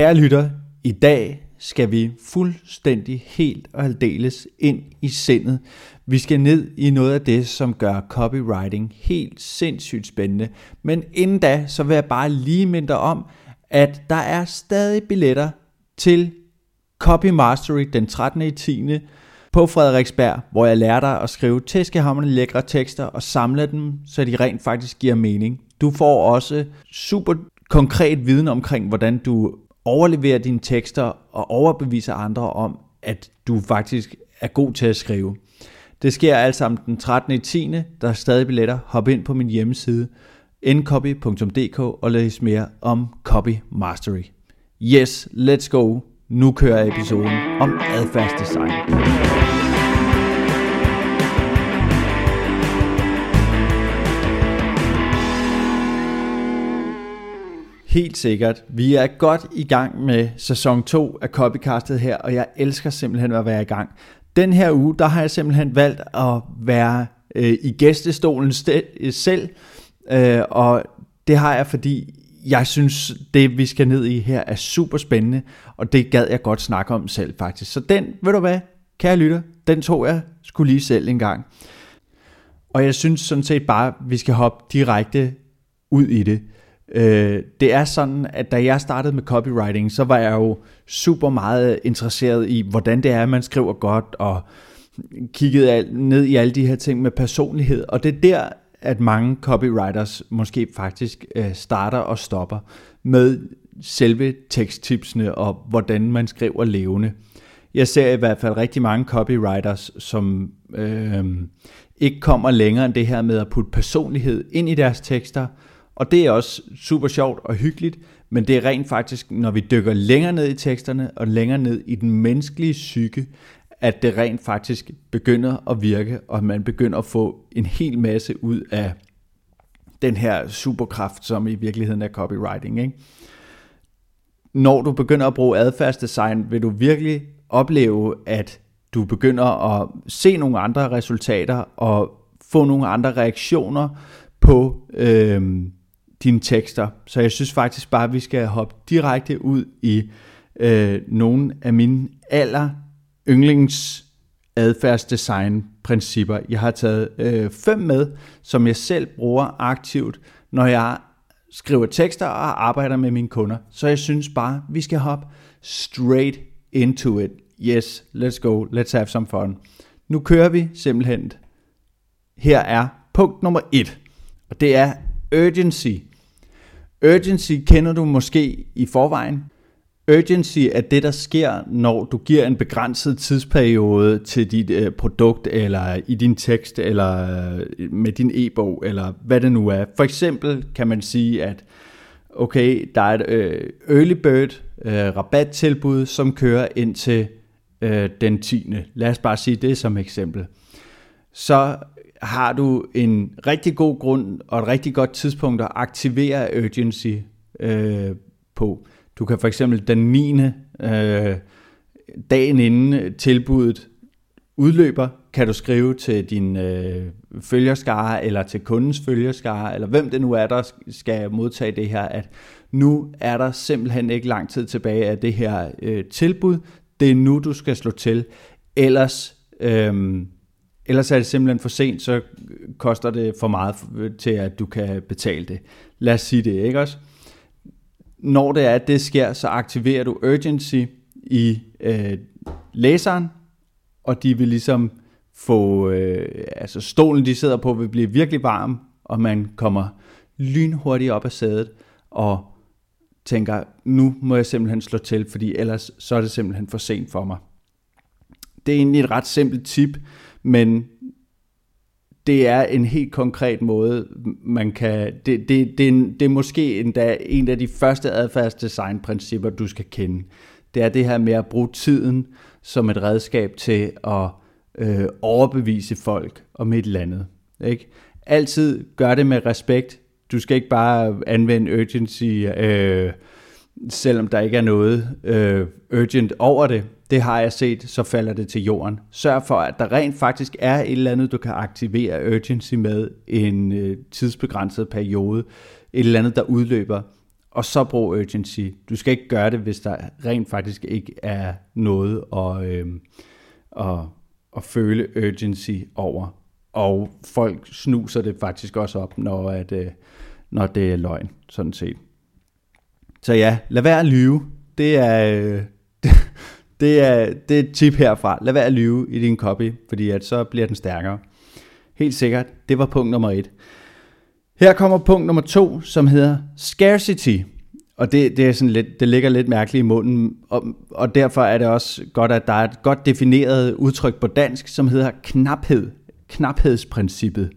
Kære lytter, i dag skal vi fuldstændig helt og aldeles ind i sindet. Vi skal ned i noget af det, som gør copywriting helt sindssygt spændende. Men inden da, så vil jeg bare lige minde om, at der er stadig billetter til Copy Mastery den 13. i 10. på Frederiksberg, hvor jeg lærer dig at skrive tæskehammerne lækre tekster og samle dem, så de rent faktisk giver mening. Du får også super konkret viden omkring, hvordan du overlevere dine tekster og overbeviser andre om, at du faktisk er god til at skrive. Det sker alt sammen den 13. i 10. Der er stadig billetter. Hop ind på min hjemmeside ncopy.dk og læs mere om Copy Mastery. Yes, let's go. Nu kører episoden om adfærdsdesign. Helt sikkert. Vi er godt i gang med sæson 2 af Copycastet her, og jeg elsker simpelthen at være i gang. Den her uge, der har jeg simpelthen valgt at være øh, i gæstestolen øh, selv, øh, og det har jeg, fordi jeg synes, det vi skal ned i her er super spændende, og det gad jeg godt snakke om selv faktisk. Så den, ved du hvad, kære lytter, den tog jeg skulle lige selv en gang. Og jeg synes sådan set bare, vi skal hoppe direkte ud i det. Øh, det er sådan, at da jeg startede med copywriting, så var jeg jo super meget interesseret i, hvordan det er, man skriver godt, og kiggede ned i alle de her ting med personlighed. Og det er der, at mange copywriters måske faktisk øh, starter og stopper med selve teksttipsene og hvordan man skriver levende. Jeg ser i hvert fald rigtig mange copywriters, som øh, ikke kommer længere end det her med at putte personlighed ind i deres tekster, og det er også super sjovt og hyggeligt, men det er rent faktisk, når vi dykker længere ned i teksterne og længere ned i den menneskelige psyke, at det rent faktisk begynder at virke, og man begynder at få en hel masse ud af den her superkraft, som i virkeligheden er copywriting. Ikke? Når du begynder at bruge adfærdsdesign, vil du virkelig opleve, at du begynder at se nogle andre resultater og få nogle andre reaktioner på øh, dine tekster. Så jeg synes faktisk bare, at vi skal hoppe direkte ud i øh, nogle af mine aller yndlings adfærdsdesign principper. Jeg har taget øh, fem med, som jeg selv bruger aktivt, når jeg skriver tekster og arbejder med mine kunder. Så jeg synes bare, vi skal hoppe straight into it. Yes, let's go, let's have some fun. Nu kører vi simpelthen. Her er punkt nummer et, og det er urgency. Urgency kender du måske i forvejen. Urgency er det, der sker, når du giver en begrænset tidsperiode til dit øh, produkt, eller i din tekst, eller øh, med din e-bog, eller hvad det nu er. For eksempel kan man sige, at okay, der er et øh, early bird øh, rabattilbud, som kører ind til øh, den 10. Lad os bare sige det som eksempel. Så har du en rigtig god grund og et rigtig godt tidspunkt at aktivere urgency øh, på. Du kan for eksempel den 9. Øh, dagen inden tilbuddet udløber, kan du skrive til din øh, følgerskare eller til kundens følgerskare, eller hvem det nu er, der skal modtage det her, at nu er der simpelthen ikke lang tid tilbage af det her øh, tilbud. Det er nu, du skal slå til. Ellers øh, Ellers er det simpelthen for sent, så koster det for meget til, at du kan betale det. Lad os sige det, ikke også? Når det er, at det sker, så aktiverer du urgency i øh, læseren, og de vil ligesom få, øh, altså stolen de sidder på vil blive virkelig varm, og man kommer lynhurtigt op af sædet, og tænker, nu må jeg simpelthen slå til, fordi ellers så er det simpelthen for sent for mig. Det er egentlig et ret simpelt tip, men det er en helt konkret måde, man kan... Det, det, det, er, det er måske endda en af de første adfærdsdesignprincipper, du skal kende. Det er det her med at bruge tiden som et redskab til at øh, overbevise folk om et eller andet. Ikke? Altid gør det med respekt. Du skal ikke bare anvende urgency, øh, selvom der ikke er noget øh, urgent over det det har jeg set, så falder det til jorden. Sørg for, at der rent faktisk er et eller andet, du kan aktivere urgency med en øh, tidsbegrænset periode. Et eller andet, der udløber. og så brug urgency. Du skal ikke gøre det, hvis der rent faktisk ikke er noget at, øh, at, at føle urgency over. Og folk snuser det faktisk også op, når, at, øh, når det er løgn, sådan set. Så ja, lad være at lyve. Det er, øh, det, er, det er et tip herfra. Lad være at lyve i din copy, fordi at så bliver den stærkere. Helt sikkert, det var punkt nummer et. Her kommer punkt nummer to, som hedder scarcity. Og det, det, er sådan lidt, det ligger lidt mærkeligt i munden, og, og derfor er det også godt, at der er et godt defineret udtryk på dansk, som hedder knaphed, knaphedsprincippet.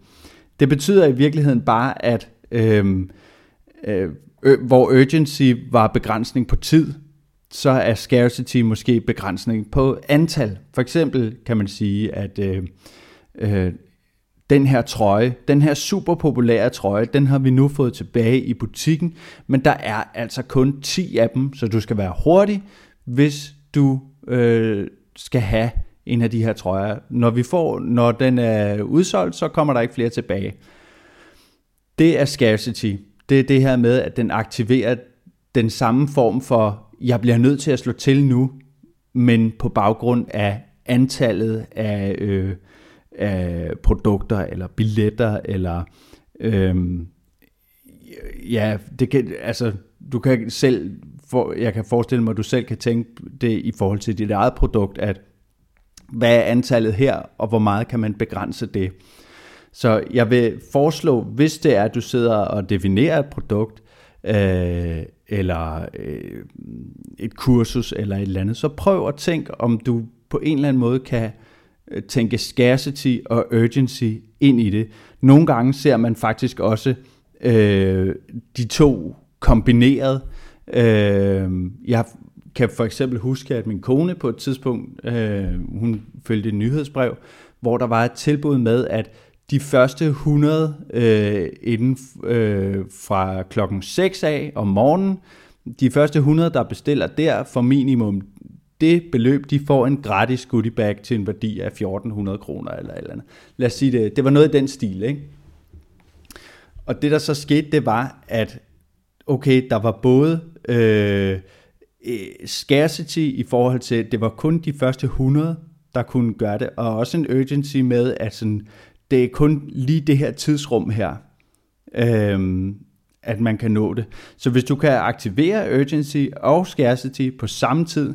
Det betyder i virkeligheden bare, at øhm, øh, øh, hvor urgency var begrænsning på tid, så er scarcity måske begrænsning på antal. For eksempel kan man sige, at øh, øh, den her trøje, den her super populære trøje, den har vi nu fået tilbage i butikken, men der er altså kun 10 af dem, så du skal være hurtig, hvis du øh, skal have en af de her trøjer. Når vi får, når den er udsolgt, så kommer der ikke flere tilbage. Det er scarcity. Det er det her med, at den aktiverer den samme form for, jeg bliver nødt til at slå til nu, men på baggrund af antallet af øh, af produkter eller billetter eller øh, ja, det kan, altså du kan selv for, jeg kan forestille mig, at du selv kan tænke det i forhold til dit eget produkt, at hvad er antallet her, og hvor meget kan man begrænse det. Så jeg vil foreslå, hvis det er, at du sidder og definerer et produkt, øh, eller øh, et kursus, eller et eller andet, så prøv at tænke, om du på en eller anden måde kan øh, tænke scarcity og urgency ind i det. Nogle gange ser man faktisk også øh, de to kombineret. Øh, jeg kan for eksempel huske, at min kone på et tidspunkt, øh, hun følte et nyhedsbrev, hvor der var et tilbud med, at de første 100 øh, inden øh, fra klokken 6 af om morgenen, de første 100, der bestiller der, for minimum det beløb, de får en gratis goodie bag til en værdi af 1400 kroner eller eller andet. Lad os sige det, det var noget i den stil, ikke? Og det der så skete, det var, at okay, der var både øh, øh scarcity i forhold til, det var kun de første 100, der kunne gøre det, og også en urgency med, at sådan, det er kun lige det her tidsrum her, øh, at man kan nå det. Så hvis du kan aktivere urgency og scarcity på samme tid,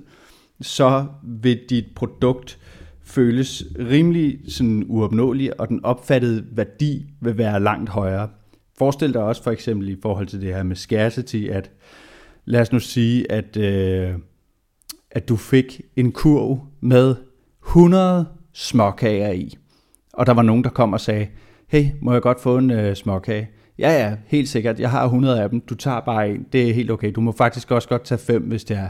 så vil dit produkt føles rimelig sådan uopnåelig, og den opfattede værdi vil være langt højere. Forestil dig også for eksempel i forhold til det her med scarcity, at lad os nu sige, at, øh, at du fik en kurv med 100 småkager i, og der var nogen, der kom og sagde, hey, må jeg godt få en øh, småkage? Ja, ja, helt sikkert. Jeg har 100 af dem. Du tager bare en. Det er helt okay. Du må faktisk også godt tage fem, hvis det er.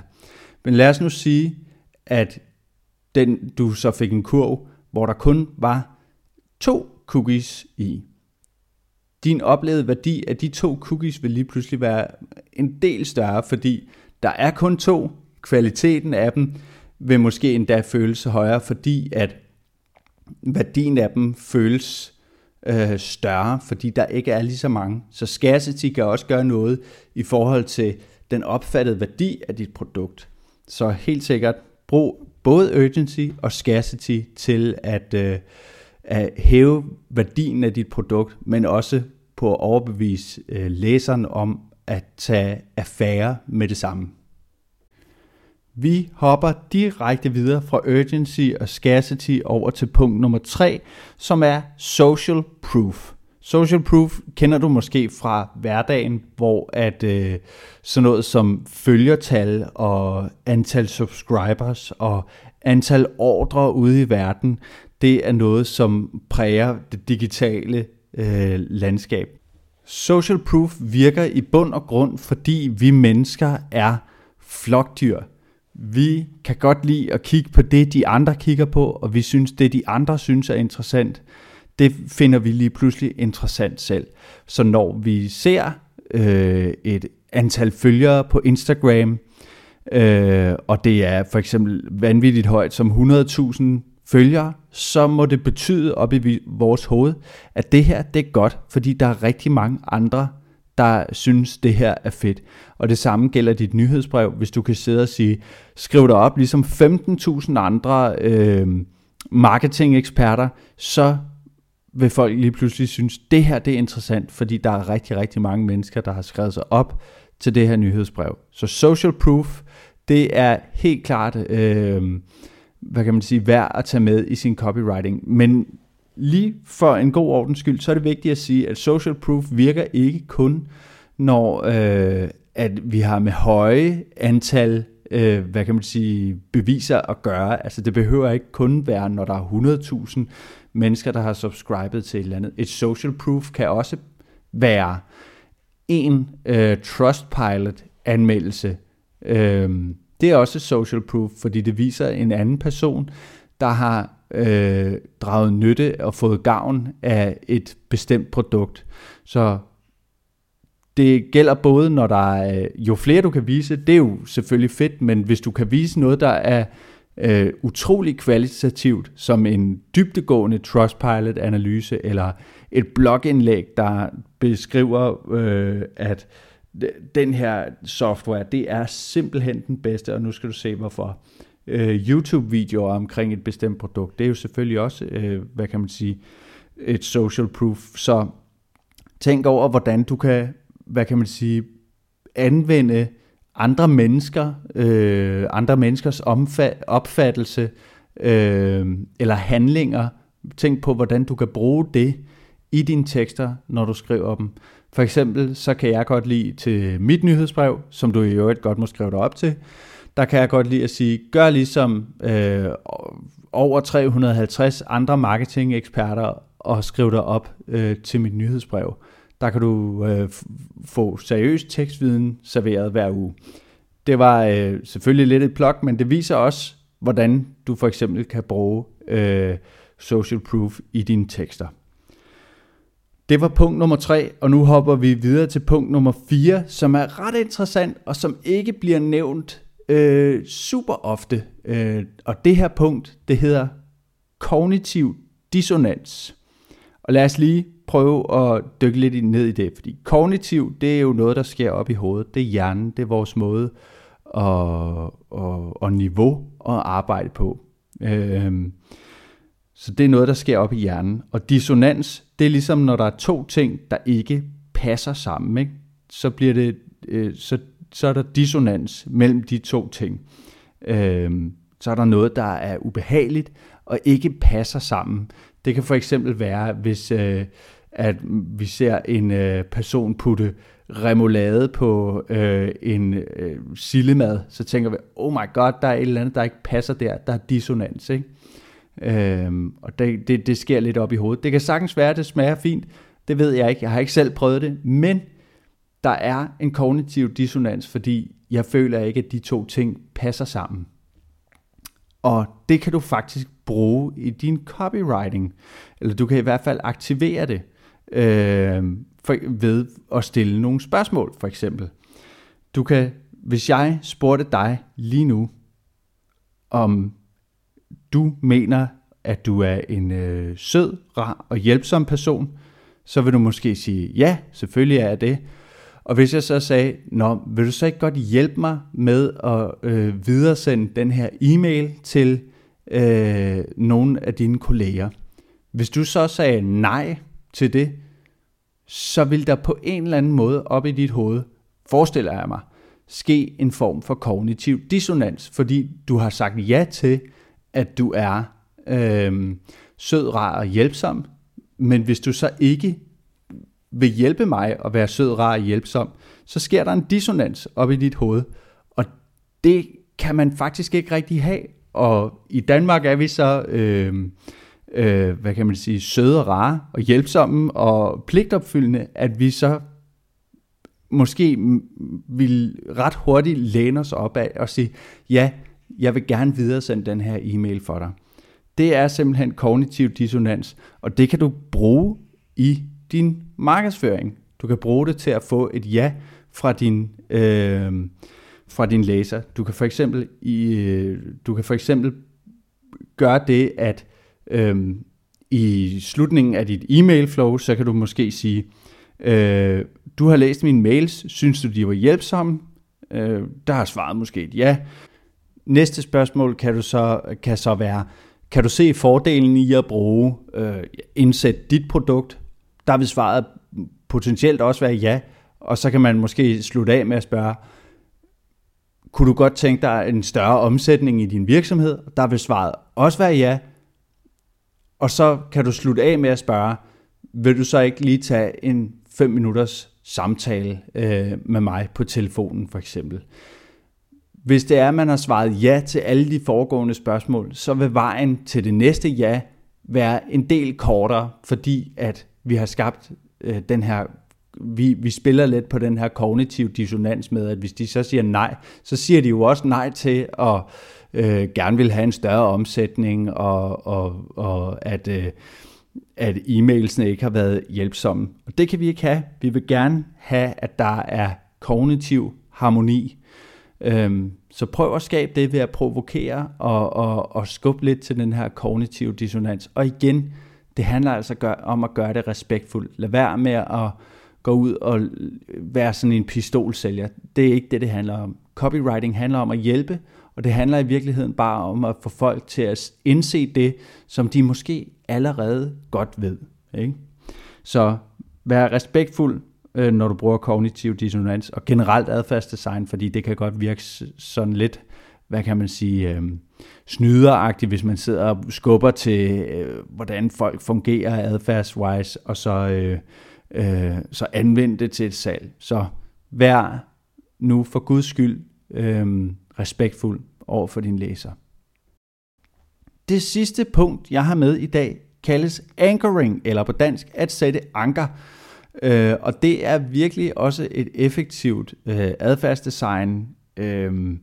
Men lad os nu sige, at den, du så fik en kurv, hvor der kun var to cookies i. Din oplevede værdi af de to cookies vil lige pludselig være en del større, fordi der er kun to. Kvaliteten af dem vil måske endda føles højere, fordi at værdien af dem føles øh, større, fordi der ikke er lige så mange. Så scarcity kan også gøre noget i forhold til den opfattede værdi af dit produkt. Så helt sikkert, brug både urgency og scarcity til at, øh, at hæve værdien af dit produkt, men også på at overbevise øh, læseren om at tage affære med det samme. Vi hopper direkte videre fra urgency og scarcity over til punkt nummer 3, som er social proof. Social proof kender du måske fra hverdagen, hvor at øh, sådan noget som følgertal og antal subscribers og antal ordre ude i verden, det er noget, som præger det digitale øh, landskab. Social proof virker i bund og grund, fordi vi mennesker er flokdyr. Vi kan godt lide at kigge på det, de andre kigger på, og vi synes, det de andre synes er interessant det finder vi lige pludselig interessant selv. Så når vi ser øh, et antal følgere på Instagram, øh, og det er for eksempel vanvittigt højt som 100.000 følgere, så må det betyde op i vores hoved, at det her det er godt, fordi der er rigtig mange andre, der synes, det her er fedt. Og det samme gælder dit nyhedsbrev, hvis du kan sidde og sige, skriv dig op, ligesom 15.000 andre øh, marketing-eksperter, så vil folk lige pludselig synes, det her det er interessant, fordi der er rigtig, rigtig mange mennesker, der har skrevet sig op til det her nyhedsbrev. Så social proof, det er helt klart, øh, hvad kan man sige, værd at tage med i sin copywriting. Men lige for en god ordens skyld, så er det vigtigt at sige, at social proof virker ikke kun, når øh, at vi har med høje antal øh, hvad kan man sige, beviser at gøre. Altså det behøver ikke kun være, når der er 100.000 mennesker, der har subscribet til et eller andet. Et social proof kan også være en øh, Trustpilot-anmeldelse. Øh, det er også social proof, fordi det viser en anden person, der har øh, draget nytte og fået gavn af et bestemt produkt. Så det gælder både, når der er, jo flere du kan vise, det er jo selvfølgelig fedt, men hvis du kan vise noget, der er øh, utrolig kvalitativt, som en dybtegående Trustpilot-analyse, eller et blogindlæg, der beskriver, øh, at den her software, det er simpelthen den bedste, og nu skal du se hvorfor. Øh, Øh, YouTube-videoer omkring et bestemt produkt, det er jo selvfølgelig også, øh, hvad kan man sige, et social proof. Så tænk over, hvordan du kan, hvad kan man sige, anvende andre mennesker, øh, andre menneskers omfa- opfattelse øh, eller handlinger. Tænk på, hvordan du kan bruge det i dine tekster, når du skriver dem. For eksempel, så kan jeg godt lide til mit nyhedsbrev, som du i øvrigt godt må skrive dig op til, der kan jeg godt lide at sige, gør ligesom øh, over 350 andre marketing-eksperter og skriv dig op øh, til mit nyhedsbrev. Der kan du øh, få seriøs tekstviden serveret hver uge. Det var øh, selvfølgelig lidt et plok, men det viser også, hvordan du for eksempel kan bruge øh, social proof i dine tekster. Det var punkt nummer 3, og nu hopper vi videre til punkt nummer 4, som er ret interessant, og som ikke bliver nævnt øh, super ofte. Øh, og det her punkt, det hedder kognitiv dissonans. Og lad os lige prøve at dykke lidt ned i det, fordi kognitiv, det er jo noget, der sker op i hovedet. Det er hjernen, det er vores måde og, og, og niveau at arbejde på. Øh, så det er noget, der sker op i hjernen. Og dissonans, det er ligesom, når der er to ting, der ikke passer sammen. Ikke? Så, bliver det, øh, så, så er der dissonans mellem de to ting. Øh, så er der noget, der er ubehageligt og ikke passer sammen. Det kan for eksempel være, hvis øh, at vi ser en øh, person putte remoulade på øh, en øh, sillemad, så tænker vi, oh my god, der er et eller andet, der ikke passer der. Der er dissonans, ikke? Øhm, og det, det, det sker lidt op i hovedet. Det kan sagtens være, at det smager fint. Det ved jeg ikke. Jeg har ikke selv prøvet det. Men der er en kognitiv dissonans, fordi jeg føler ikke, at de to ting passer sammen. Og det kan du faktisk bruge i din copywriting. Eller du kan i hvert fald aktivere det øh, for, ved at stille nogle spørgsmål, for eksempel. Du kan, hvis jeg spurgte dig lige nu, om du mener, at du er en øh, sød, rar og hjælpsom person, så vil du måske sige, ja, selvfølgelig er jeg det. Og hvis jeg så sagde, Nå, vil du så ikke godt hjælpe mig med at øh, videresende den her e-mail til øh, nogle af dine kolleger? Hvis du så sagde nej til det, så vil der på en eller anden måde op i dit hoved, forestiller jeg mig, ske en form for kognitiv dissonans, fordi du har sagt ja til, at du er øh, sød, rar og hjælpsom, men hvis du så ikke vil hjælpe mig at være sød, rar og hjælpsom, så sker der en dissonans op i dit hoved, og det kan man faktisk ikke rigtig have. Og i Danmark er vi så, øh, øh, hvad kan man sige, søde og rare og hjælpsomme og pligtopfyldende, at vi så måske vil ret hurtigt læne os op af og sige, ja, jeg vil gerne videresende den her e-mail for dig. Det er simpelthen kognitiv dissonans, og det kan du bruge i din markedsføring. Du kan bruge det til at få et ja fra din, øh, fra din læser. Du kan for eksempel, i, øh, du kan for eksempel gøre det, at øh, i slutningen af dit e-mail flow, så kan du måske sige, øh, du har læst mine mails, synes du de var hjælpsomme? Øh, der har svaret måske et ja. Næste spørgsmål kan, du så, kan så være, kan du se fordelen i at bruge øh, indsætte dit produkt? Der vil svaret potentielt også være ja, og så kan man måske slutte af med at spørge, kunne du godt tænke dig en større omsætning i din virksomhed? Der vil svaret også være ja. Og så kan du slutte af med at spørge, vil du så ikke lige tage en 5 minutters samtale øh, med mig på telefonen for eksempel? Hvis det er, at man har svaret ja til alle de foregående spørgsmål, så vil vejen til det næste ja være en del kortere, fordi at vi har skabt øh, den her vi, vi spiller lidt på den her kognitiv dissonans med, at hvis de så siger nej, så siger de jo også nej til at øh, gerne vil have en større omsætning, og, og, og at, øh, at e-mailsene ikke har været hjælpsomme. Og det kan vi ikke have. Vi vil gerne have, at der er kognitiv harmoni. Øhm, så prøv at skabe det ved at provokere og, og, og skubbe lidt til den her kognitive dissonans. Og igen, det handler altså gør, om at gøre det respektfuldt. Lad være med at gå ud og være sådan en pistolsælger. Det er ikke det, det handler om. Copywriting handler om at hjælpe, og det handler i virkeligheden bare om at få folk til at indse det, som de måske allerede godt ved. Ikke? Så vær respektfuld, øh, når du bruger kognitiv dissonans, og generelt adfærdsdesign, fordi det kan godt virke sådan lidt, hvad kan man sige, øh, snyderagtigt, hvis man sidder og skubber til, øh, hvordan folk fungerer adfærdswise, og så, øh, øh, så anvende det til et salg. Så vær nu for Guds skyld øh, respektfuld over for din læser. Det sidste punkt, jeg har med i dag, kaldes anchoring, eller på dansk at sætte anker. Øh, og det er virkelig også et effektivt øh, adfærdsdesign øhm,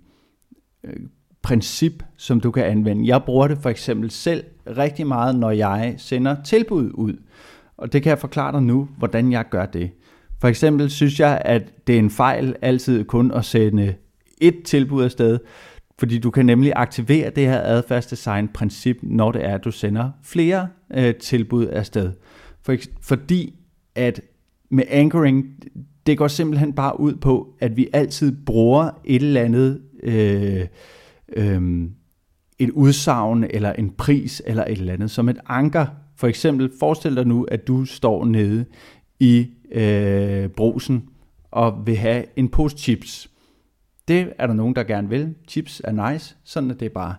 øh, princip, som du kan anvende. Jeg bruger det for eksempel selv rigtig meget, når jeg sender tilbud ud. Og det kan jeg forklare dig nu, hvordan jeg gør det. For eksempel synes jeg, at det er en fejl altid kun at sende et tilbud afsted, fordi du kan nemlig aktivere det her adfærdsdesign-princip, når det er, at du sender flere øh, tilbud afsted. For, fordi at med anchoring, det går simpelthen bare ud på, at vi altid bruger et eller andet, øh, øh, et udsagn eller en pris eller et eller andet som et anker. For eksempel, forestil dig nu, at du står nede i øh, brosen og vil have en pose chips. Det er der nogen, der gerne vil. Chips er nice, sådan er det bare.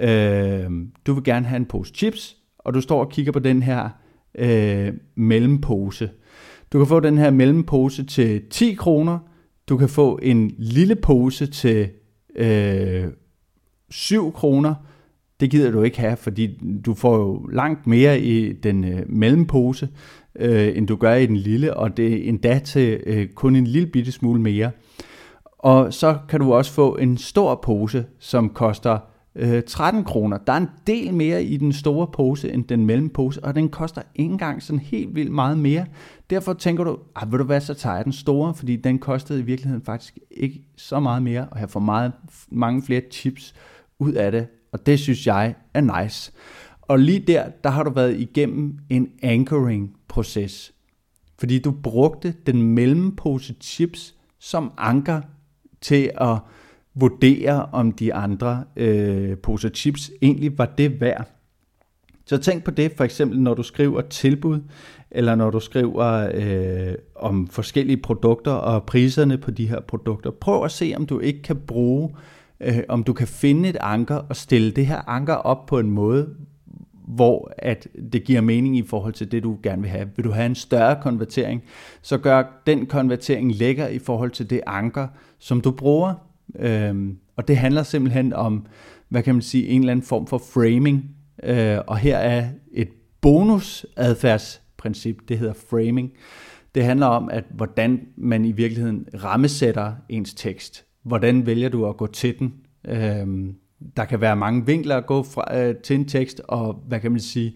Øh, du vil gerne have en pose chips, og du står og kigger på den her øh, mellempose. Du kan få den her mellempose til 10 kroner. Du kan få en lille pose til øh, 7 kroner. Det gider du ikke have, fordi du får jo langt mere i den øh, mellempose, øh, end du gør i den lille, og det er endda til øh, kun en lille bitte smule mere. Og så kan du også få en stor pose, som koster øh, 13 kroner. Der er en del mere i den store pose end den mellempose, og den koster ikke engang sådan helt vildt meget mere. Derfor tænker du, ah, vil du hvad, så tager jeg den store, fordi den kostede i virkeligheden faktisk ikke så meget mere, og jeg får meget, mange flere chips ud af det, og det synes jeg er nice. Og lige der, der har du været igennem en anchoring-proces, fordi du brugte den mellempose chips som anker til at vurdere, om de andre øh, poser chips egentlig var det værd. Så tænk på det for eksempel, når du skriver tilbud, eller når du skriver øh, om forskellige produkter og priserne på de her produkter. Prøv at se, om du ikke kan bruge, øh, øh, om du kan finde et anker og stille det her anker op på en måde, hvor at det giver mening i forhold til det, du gerne vil have. Vil du have en større konvertering, så gør den konvertering lækker i forhold til det anker, som du bruger. Øhm, og det handler simpelthen om, hvad kan man sige, en eller anden form for framing. Øh, og her er et bonus adfærdsprincip, det hedder framing. Det handler om, at hvordan man i virkeligheden rammesætter ens tekst. Hvordan vælger du at gå til den? Øh, der kan være mange vinkler at gå fra, øh, til en tekst, og hvad kan man sige,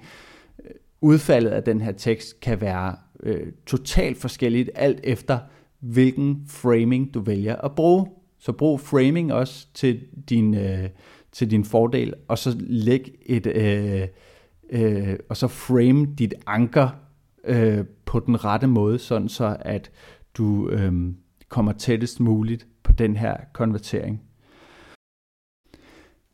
udfaldet af den her tekst kan være øh, totalt forskelligt, alt efter hvilken framing du vælger at bruge. Så brug framing også til din, øh, til din fordel, og så læg et, øh, øh, og så frame dit anker øh, på den rette måde, sådan så at du øh, kommer tættest muligt på den her konvertering.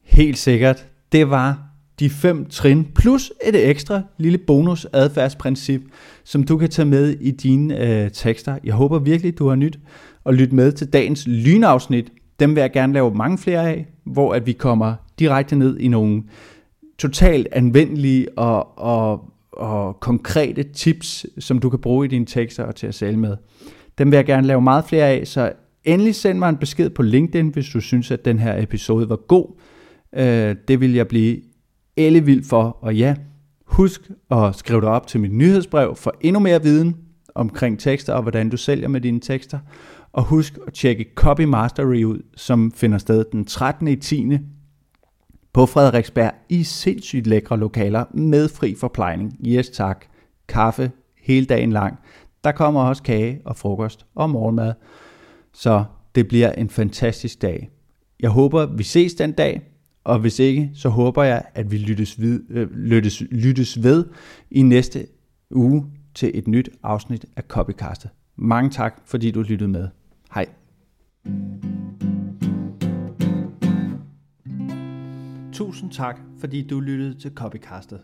Helt sikkert, det var de fem trin plus et ekstra lille bonus adfærdsprincip, som du kan tage med i dine øh, tekster. Jeg håber virkelig, du har nyt og lytte med til dagens lynafsnit. Dem vil jeg gerne lave mange flere af, hvor at vi kommer direkte ned i nogle totalt anvendelige og, og, og konkrete tips, som du kan bruge i dine tekster og til at sælge med. Dem vil jeg gerne lave meget flere af, så endelig send mig en besked på LinkedIn, hvis du synes, at den her episode var god. Øh, det vil jeg blive ellevild for, og ja, husk at skrive dig op til mit nyhedsbrev for endnu mere viden omkring tekster og hvordan du sælger med dine tekster. Og husk at tjekke Copy Mastery ud, som finder sted den 13. i 10. på Frederiksberg i sindssygt lækre lokaler med fri forplejning. Yes tak. Kaffe hele dagen lang. Der kommer også kage og frokost og morgenmad. Så det bliver en fantastisk dag. Jeg håber, vi ses den dag, og hvis ikke, så håber jeg, at vi lyttes, vid, øh, lyttes, lyttes ved i næste uge til et nyt afsnit af Copycastet. Mange tak, fordi du lyttede med. Hej. Tusind tak, fordi du lyttede til Copycastet.